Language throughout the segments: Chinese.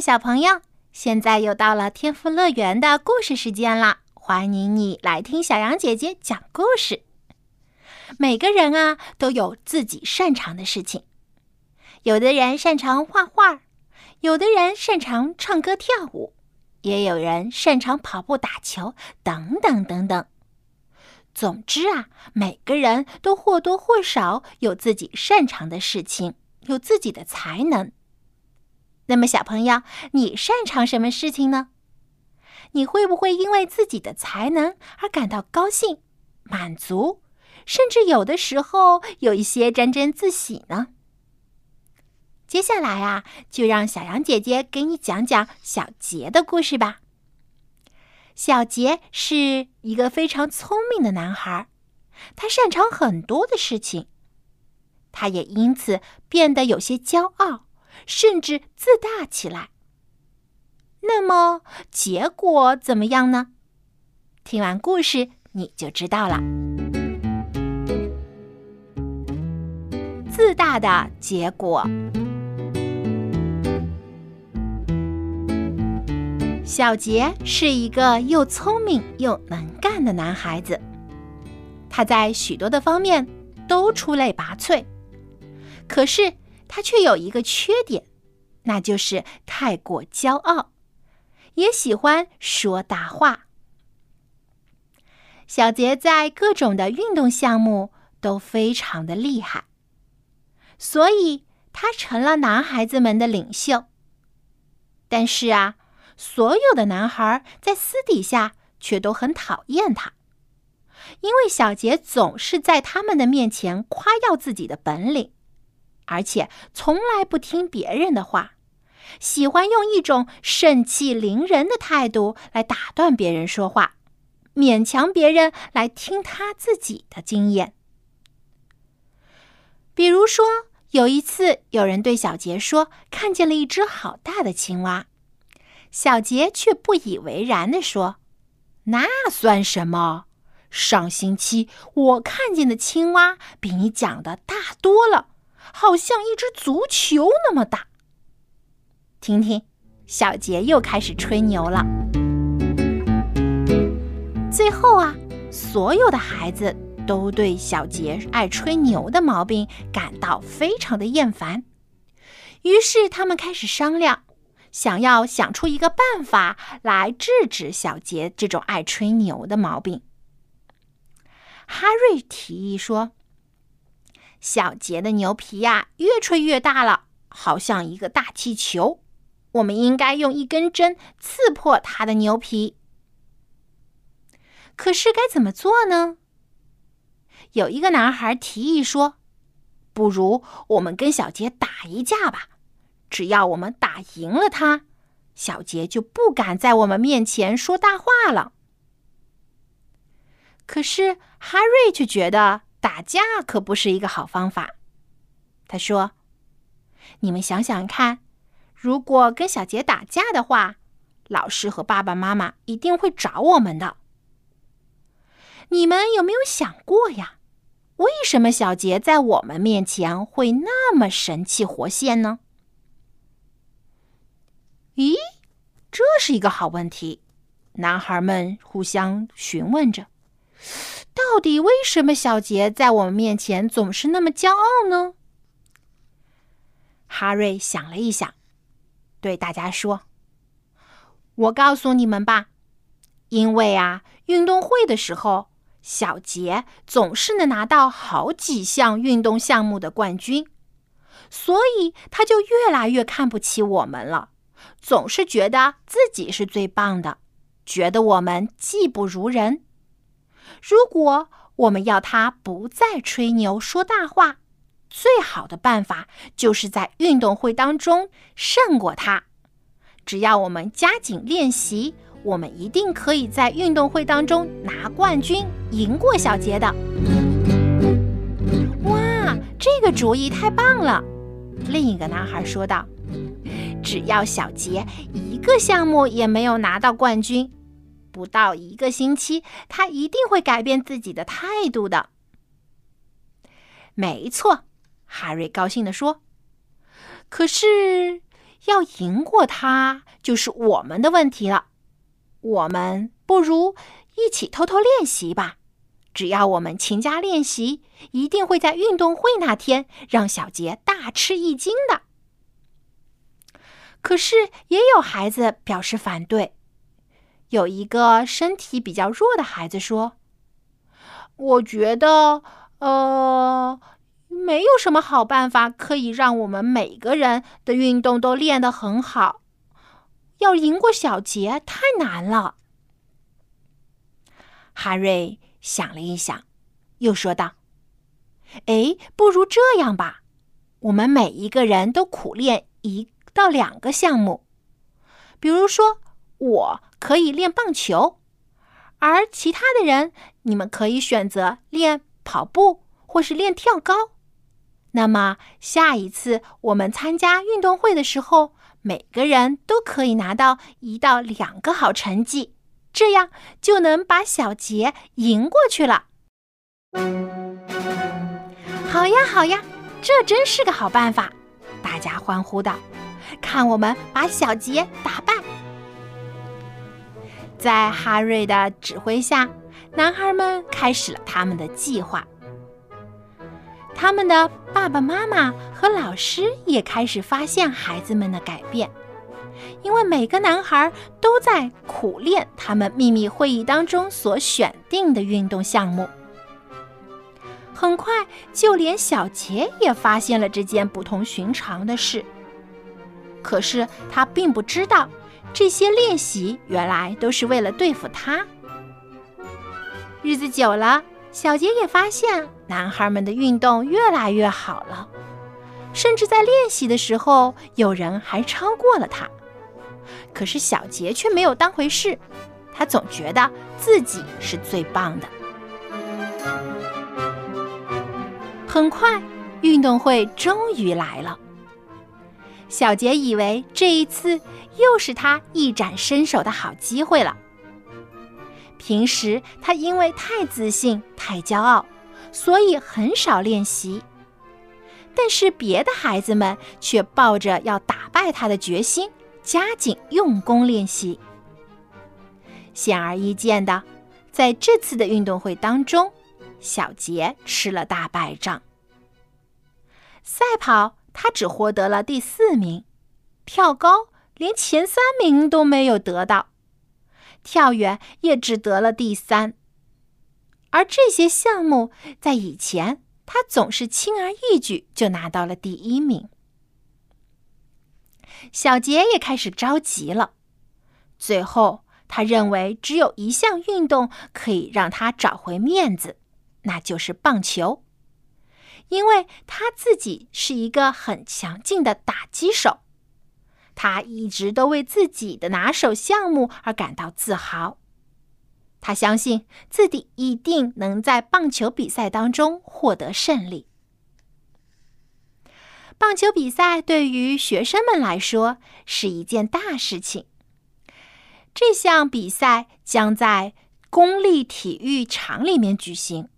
小朋友，现在又到了天赋乐园的故事时间了，欢迎你来听小羊姐姐讲故事。每个人啊都有自己擅长的事情，有的人擅长画画，有的人擅长唱歌跳舞，也有人擅长跑步、打球，等等等等。总之啊，每个人都或多或少有自己擅长的事情，有自己的才能。那么，小朋友，你擅长什么事情呢？你会不会因为自己的才能而感到高兴、满足，甚至有的时候有一些沾沾自喜呢？接下来啊，就让小羊姐姐给你讲讲小杰的故事吧。小杰是一个非常聪明的男孩，他擅长很多的事情，他也因此变得有些骄傲。甚至自大起来。那么结果怎么样呢？听完故事你就知道了。自大的结果。小杰是一个又聪明又能干的男孩子，他在许多的方面都出类拔萃，可是。他却有一个缺点，那就是太过骄傲，也喜欢说大话。小杰在各种的运动项目都非常的厉害，所以他成了男孩子们的领袖。但是啊，所有的男孩在私底下却都很讨厌他，因为小杰总是在他们的面前夸耀自己的本领。而且从来不听别人的话，喜欢用一种盛气凌人的态度来打断别人说话，勉强别人来听他自己的经验。比如说，有一次有人对小杰说看见了一只好大的青蛙，小杰却不以为然的说：“那算什么？上星期我看见的青蛙比你讲的大多了。”好像一只足球那么大。听听，小杰又开始吹牛了。最后啊，所有的孩子都对小杰爱吹牛的毛病感到非常的厌烦。于是他们开始商量，想要想出一个办法来制止小杰这种爱吹牛的毛病。哈瑞提议说。小杰的牛皮呀，越吹越大了，好像一个大气球。我们应该用一根针刺破他的牛皮。可是该怎么做呢？有一个男孩提议说：“不如我们跟小杰打一架吧。只要我们打赢了他，小杰就不敢在我们面前说大话了。”可是哈瑞却觉得。打架可不是一个好方法，他说：“你们想想看，如果跟小杰打架的话，老师和爸爸妈妈一定会找我们的。你们有没有想过呀？为什么小杰在我们面前会那么神气活现呢？”咦，这是一个好问题，男孩们互相询问着。到底为什么小杰在我们面前总是那么骄傲呢？哈瑞想了一想，对大家说：“我告诉你们吧，因为啊，运动会的时候，小杰总是能拿到好几项运动项目的冠军，所以他就越来越看不起我们了，总是觉得自己是最棒的，觉得我们技不如人。”如果我们要他不再吹牛说大话，最好的办法就是在运动会当中胜过他。只要我们加紧练习，我们一定可以在运动会当中拿冠军，赢过小杰的。哇，这个主意太棒了！另一个男孩说道：“只要小杰一个项目也没有拿到冠军，不到一个星期，他一定会改变自己的态度的。”没错，哈瑞高兴地说：“可是……”要赢过他，就是我们的问题了。我们不如一起偷偷练习吧。只要我们勤加练习，一定会在运动会那天让小杰大吃一惊的。可是也有孩子表示反对。有一个身体比较弱的孩子说：“我觉得，呃。”没有什么好办法可以让我们每个人的运动都练得很好。要赢过小杰太难了。哈瑞想了一想，又说道：“哎，不如这样吧，我们每一个人都苦练一到两个项目。比如说，我可以练棒球，而其他的人，你们可以选择练跑步或是练跳高。”那么下一次我们参加运动会的时候，每个人都可以拿到一到两个好成绩，这样就能把小杰赢过去了。好呀，好呀，这真是个好办法！大家欢呼道：“看我们把小杰打败！”在哈瑞的指挥下，男孩们开始了他们的计划。他们的爸爸妈妈和老师也开始发现孩子们的改变，因为每个男孩都在苦练他们秘密会议当中所选定的运动项目。很快，就连小杰也发现了这件不同寻常的事。可是他并不知道，这些练习原来都是为了对付他。日子久了。小杰也发现，男孩们的运动越来越好了，甚至在练习的时候，有人还超过了他。可是小杰却没有当回事，他总觉得自己是最棒的。很快，运动会终于来了。小杰以为这一次又是他一展身手的好机会了。平时他因为太自信、太骄傲，所以很少练习。但是别的孩子们却抱着要打败他的决心，加紧用功练习。显而易见的，在这次的运动会当中，小杰吃了大败仗。赛跑他只获得了第四名，跳高连前三名都没有得到。跳远也只得了第三，而这些项目在以前他总是轻而易举就拿到了第一名。小杰也开始着急了，最后他认为只有一项运动可以让他找回面子，那就是棒球，因为他自己是一个很强劲的打击手。他一直都为自己的拿手项目而感到自豪。他相信自己一定能在棒球比赛当中获得胜利。棒球比赛对于学生们来说是一件大事情。这项比赛将在公立体育场里面举行，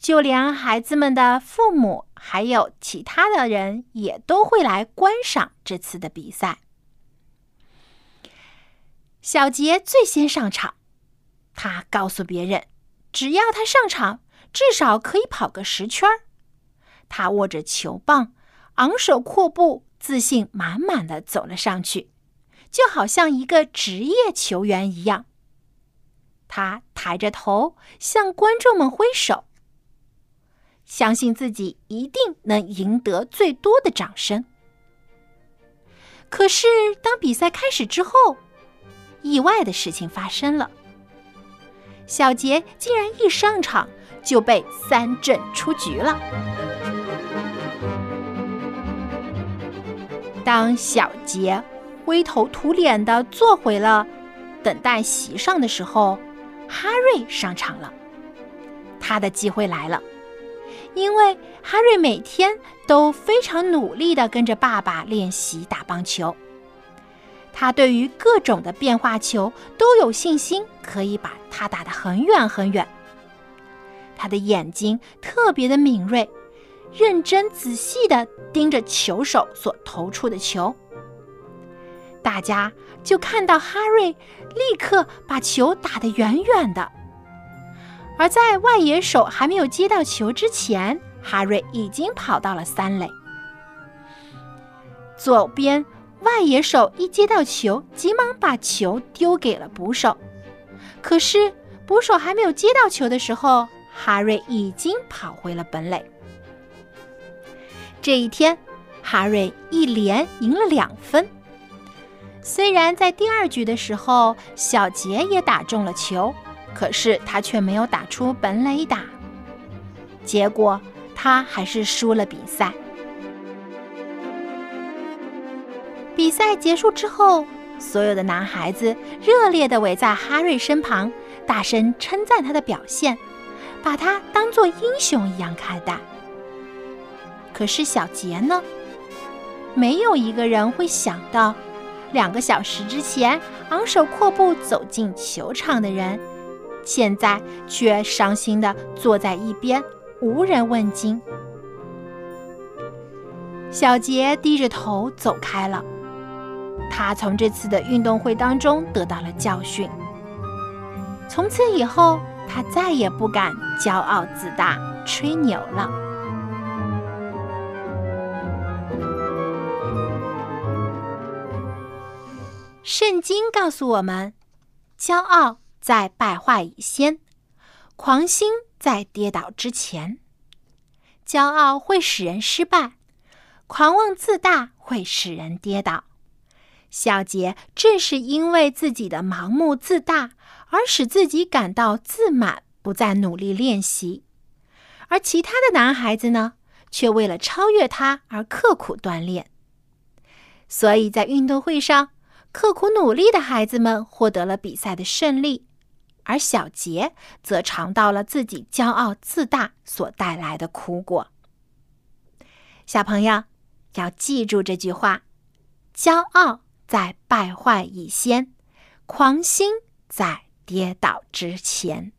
就连孩子们的父母。还有其他的人也都会来观赏这次的比赛。小杰最先上场，他告诉别人，只要他上场，至少可以跑个十圈他握着球棒，昂首阔步，自信满满的走了上去，就好像一个职业球员一样。他抬着头向观众们挥手。相信自己一定能赢得最多的掌声。可是，当比赛开始之后，意外的事情发生了。小杰竟然一上场就被三振出局了。当小杰灰头土脸的坐回了等待席上的时候，哈瑞上场了。他的机会来了，因为哈瑞每天都非常努力地跟着爸爸练习打棒球。他对于各种的变化球都有信心，可以把它打得很远很远。他的眼睛特别的敏锐，认真仔细地盯着球手所投出的球。大家就看到哈瑞立刻把球打得远远的，而在外野手还没有接到球之前，哈瑞已经跑到了三垒。左边外野手一接到球，急忙把球丢给了捕手，可是捕手还没有接到球的时候。哈瑞已经跑回了本垒。这一天，哈瑞一连赢了两分。虽然在第二局的时候，小杰也打中了球，可是他却没有打出本垒打。结果，他还是输了比赛。比赛结束之后，所有的男孩子热烈的围在哈瑞身旁，大声称赞他的表现。把他当做英雄一样看待。可是小杰呢？没有一个人会想到，两个小时之前昂首阔步走进球场的人，现在却伤心的坐在一边，无人问津。小杰低着头走开了。他从这次的运动会当中得到了教训，从此以后。他再也不敢骄傲自大、吹牛了。圣经告诉我们：骄傲在败坏以先，狂心在跌倒之前。骄傲会使人失败，狂妄自大会使人跌倒。小杰正是因为自己的盲目自大。而使自己感到自满，不再努力练习；而其他的男孩子呢，却为了超越他而刻苦锻炼。所以在运动会上，刻苦努力的孩子们获得了比赛的胜利，而小杰则尝到了自己骄傲自大所带来的苦果。小朋友要记住这句话：骄傲在败坏以先，狂心在。跌倒之前。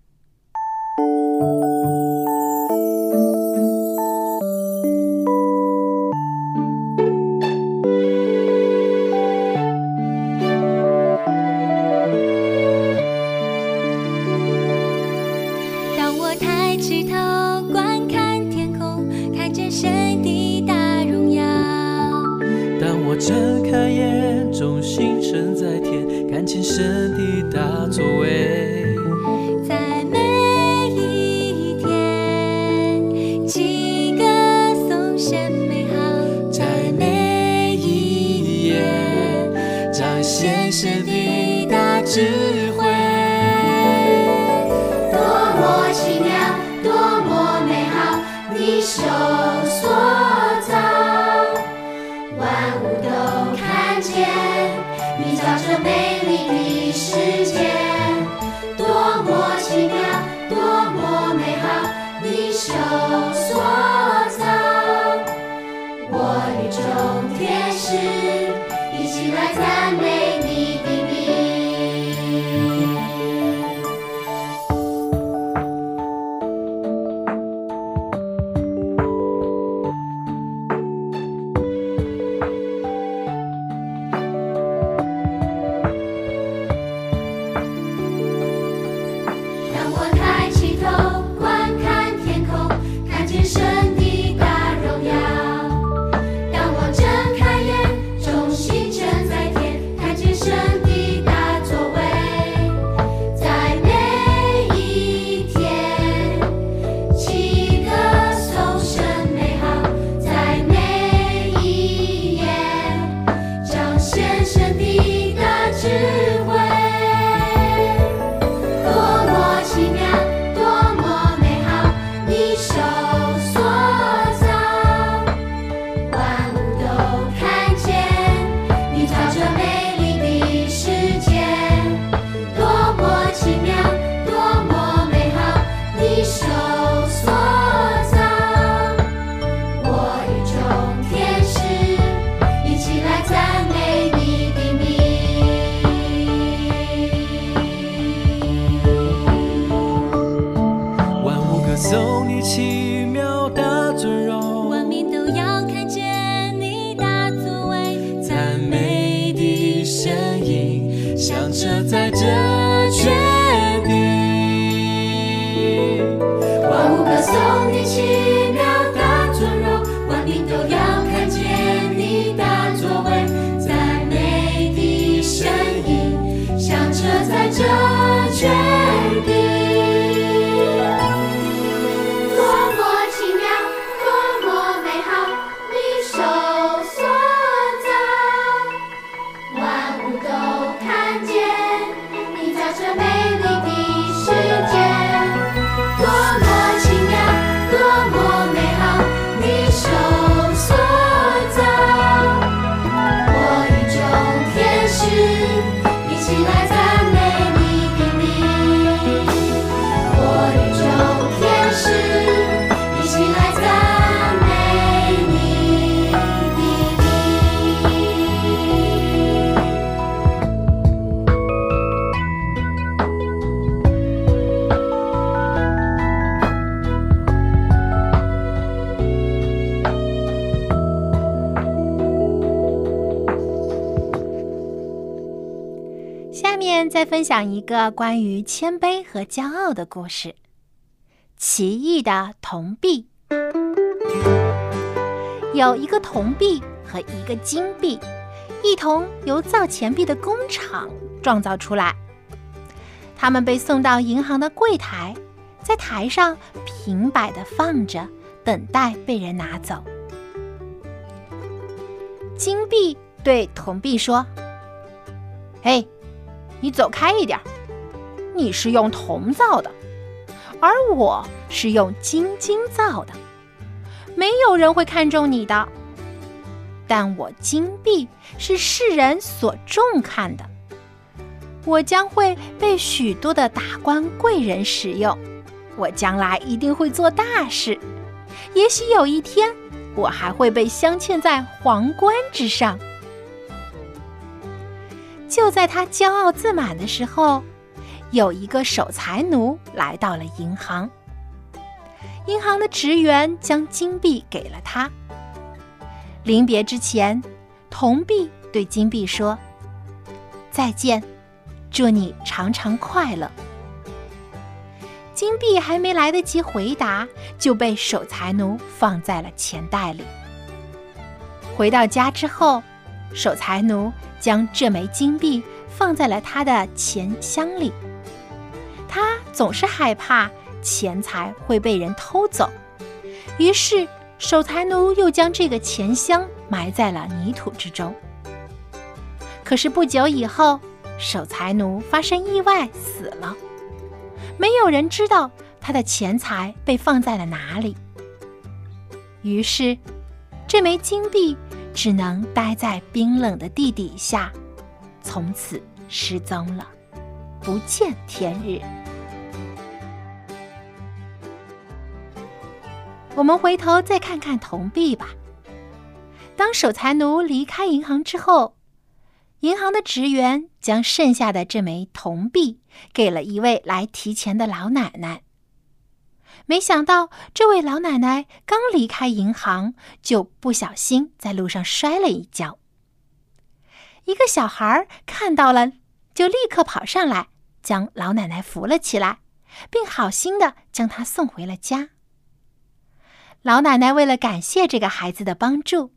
分享一个关于谦卑和骄傲的故事：奇异的铜币。有一个铜币和一个金币，一同由造钱币的工厂创造出来。他们被送到银行的柜台，在台上平摆的放着，等待被人拿走。金币对铜币说：“嘿。”你走开一点！你是用铜造的，而我是用金金造的，没有人会看中你的。但我金币是世人所重看的，我将会被许多的达官贵人使用，我将来一定会做大事，也许有一天我还会被镶嵌在皇冠之上。就在他骄傲自满的时候，有一个守财奴来到了银行。银行的职员将金币给了他。临别之前，铜币对金币说：“再见，祝你常常快乐。”金币还没来得及回答，就被守财奴放在了钱袋里。回到家之后，守财奴。将这枚金币放在了他的钱箱里。他总是害怕钱财会被人偷走，于是守财奴又将这个钱箱埋在了泥土之中。可是不久以后，守财奴发生意外死了，没有人知道他的钱财被放在了哪里。于是，这枚金币。只能待在冰冷的地底下，从此失踪了，不见天日。我们回头再看看铜币吧。当守财奴离开银行之后，银行的职员将剩下的这枚铜币给了一位来提钱的老奶奶。没想到，这位老奶奶刚离开银行，就不小心在路上摔了一跤。一个小孩看到了，就立刻跑上来，将老奶奶扶了起来，并好心的将她送回了家。老奶奶为了感谢这个孩子的帮助，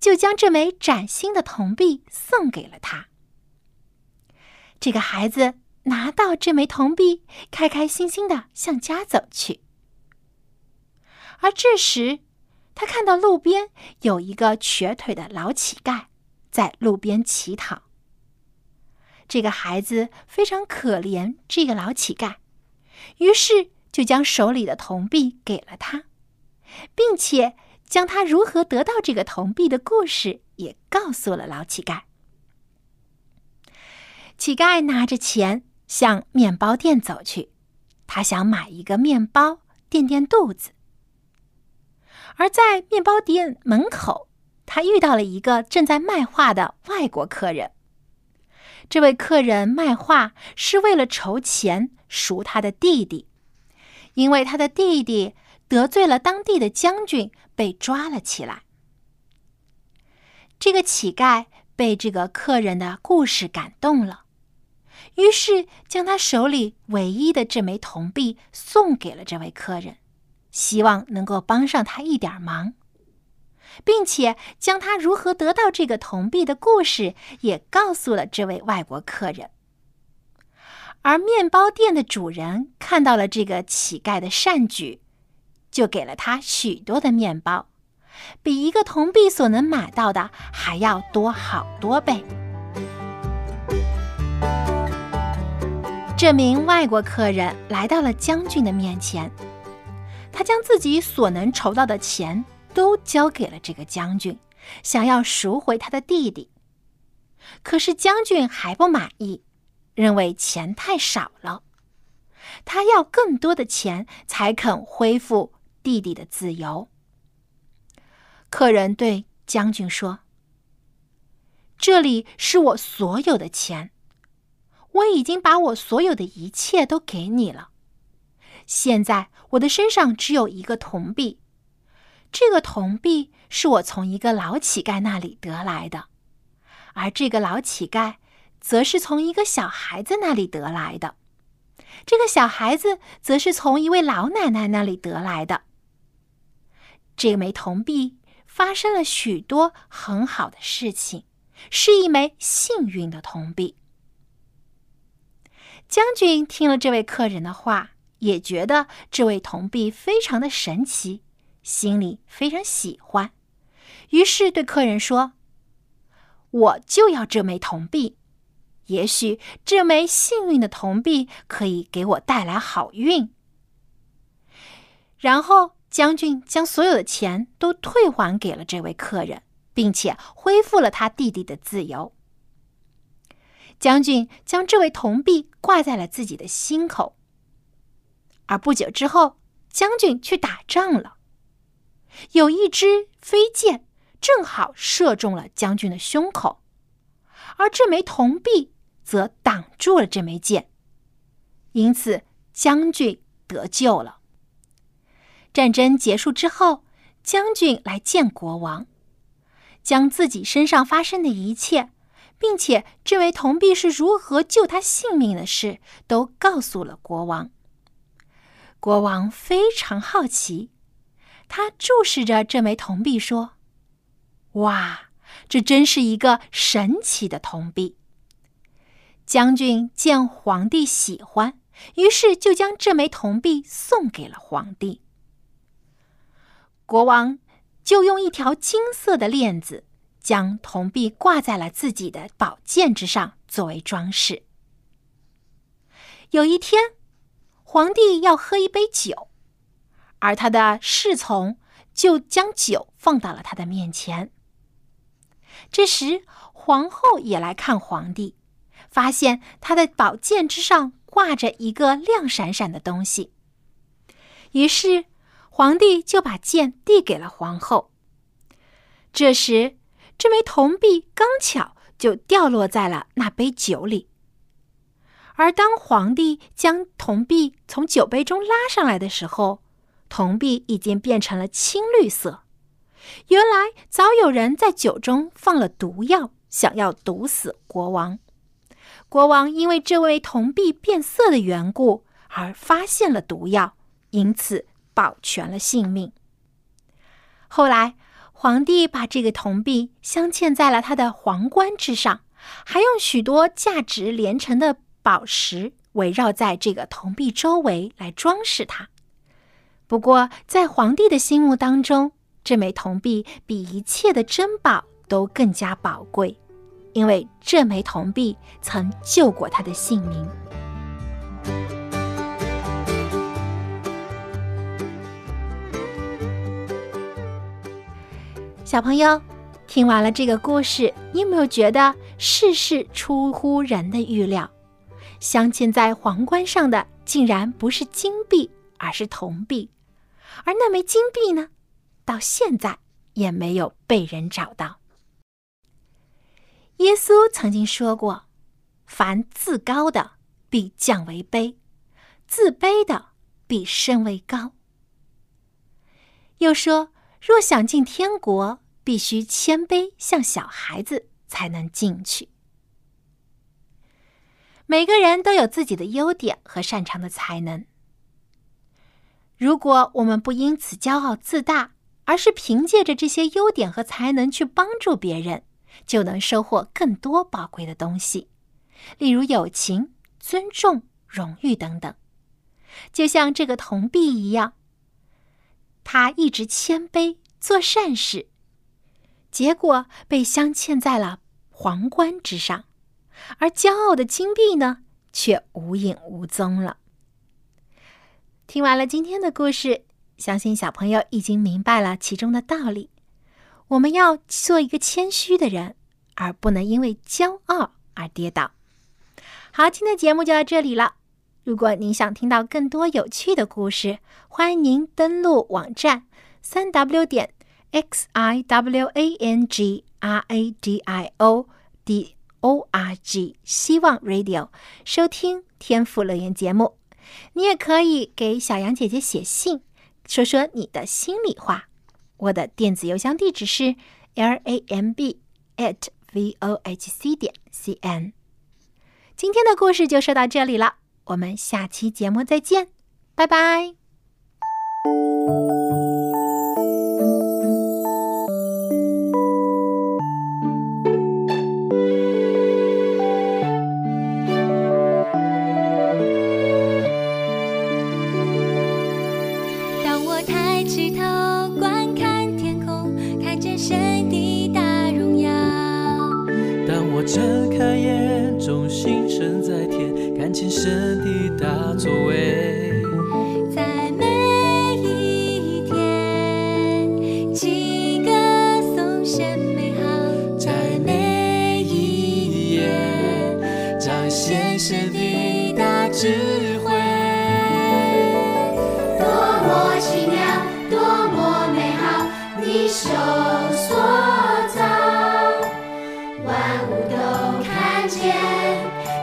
就将这枚崭新的铜币送给了他。这个孩子拿到这枚铜币，开开心心的向家走去。而这时，他看到路边有一个瘸腿的老乞丐在路边乞讨。这个孩子非常可怜这个老乞丐，于是就将手里的铜币给了他，并且将他如何得到这个铜币的故事也告诉了老乞丐。乞丐拿着钱向面包店走去，他想买一个面包垫垫肚子。而在面包店门口，他遇到了一个正在卖画的外国客人。这位客人卖画是为了筹钱赎他的弟弟，因为他的弟弟得罪了当地的将军，被抓了起来。这个乞丐被这个客人的故事感动了，于是将他手里唯一的这枚铜币送给了这位客人，希望能够帮上他一点忙，并且将他如何得到这个铜币的故事也告诉了这位外国客人。而面包店的主人看到了这个乞丐的善举，就给了他许多的面包。比一个铜币所能买到的还要多好多倍。这名外国客人来到了将军的面前，他将自己所能筹到的钱都交给了这个将军，想要赎回他的弟弟。可是将军还不满意，认为钱太少了，他要更多的钱才肯恢复弟弟的自由。客人对将军说：“这里是我所有的钱，我已经把我所有的一切都给你了。现在我的身上只有一个铜币，这个铜币是我从一个老乞丐那里得来的，而这个老乞丐则是从一个小孩子那里得来的，这个小孩子则是从一位老奶奶那里得来的。这枚铜币。”发生了许多很好的事情，是一枚幸运的铜币。将军听了这位客人的话，也觉得这位铜币非常的神奇，心里非常喜欢，于是对客人说：“我就要这枚铜币，也许这枚幸运的铜币可以给我带来好运。”然后。将军将所有的钱都退还给了这位客人，并且恢复了他弟弟的自由。将军将这位铜币挂在了自己的心口。而不久之后，将军去打仗了，有一支飞箭正好射中了将军的胸口，而这枚铜币则挡住了这枚箭，因此将军得救了。战争结束之后，将军来见国王，将自己身上发生的一切，并且这枚铜币是如何救他性命的事，都告诉了国王。国王非常好奇，他注视着这枚铜币说：“哇，这真是一个神奇的铜币。”将军见皇帝喜欢，于是就将这枚铜币送给了皇帝。国王就用一条金色的链子将铜币挂在了自己的宝剑之上，作为装饰。有一天，皇帝要喝一杯酒，而他的侍从就将酒放到了他的面前。这时，皇后也来看皇帝，发现他的宝剑之上挂着一个亮闪闪的东西，于是。皇帝就把剑递给了皇后。这时，这枚铜币刚巧就掉落在了那杯酒里。而当皇帝将铜币从酒杯中拉上来的时候，铜币已经变成了青绿色。原来早有人在酒中放了毒药，想要毒死国王。国王因为这位铜币变色的缘故而发现了毒药，因此。保全了性命。后来，皇帝把这个铜币镶嵌在了他的皇冠之上，还用许多价值连城的宝石围绕在这个铜币周围来装饰它。不过，在皇帝的心目当中，这枚铜币比一切的珍宝都更加宝贵，因为这枚铜币曾救过他的性命。小朋友，听完了这个故事，你有没有觉得事事出乎人的预料？镶嵌在皇冠上的竟然不是金币，而是铜币，而那枚金币呢，到现在也没有被人找到。耶稣曾经说过：“凡自高的，必降为卑；自卑的，必升为高。又说，若想进天国，必须谦卑，像小孩子，才能进去。每个人都有自己的优点和擅长的才能。如果我们不因此骄傲自大，而是凭借着这些优点和才能去帮助别人，就能收获更多宝贵的东西，例如友情、尊重、荣誉等等。就像这个铜币一样，他一直谦卑做善事，结果被镶嵌在了皇冠之上，而骄傲的金币呢，却无影无踪了。听完了今天的故事，相信小朋友已经明白了其中的道理。我们要做一个谦虚的人，而不能因为骄傲而跌倒。好，今天的节目就到这里了。如果您想听到更多有趣的故事，欢迎您登录网站三 w 点 x i w a n g r a d i o d o r g 希望 Radio 收听天赋乐园节目。你也可以给小杨姐姐写信，说说你的心里话。我的电子邮箱地址是 l a m b at v o h c 点 c n。今天的故事就说到这里了，我们下期节目再见，拜拜。都看见，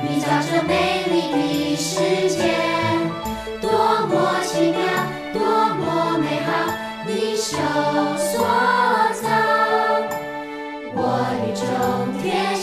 你造这美丽的世界，多么奇妙，多么美好，你手所造，我宇宙天。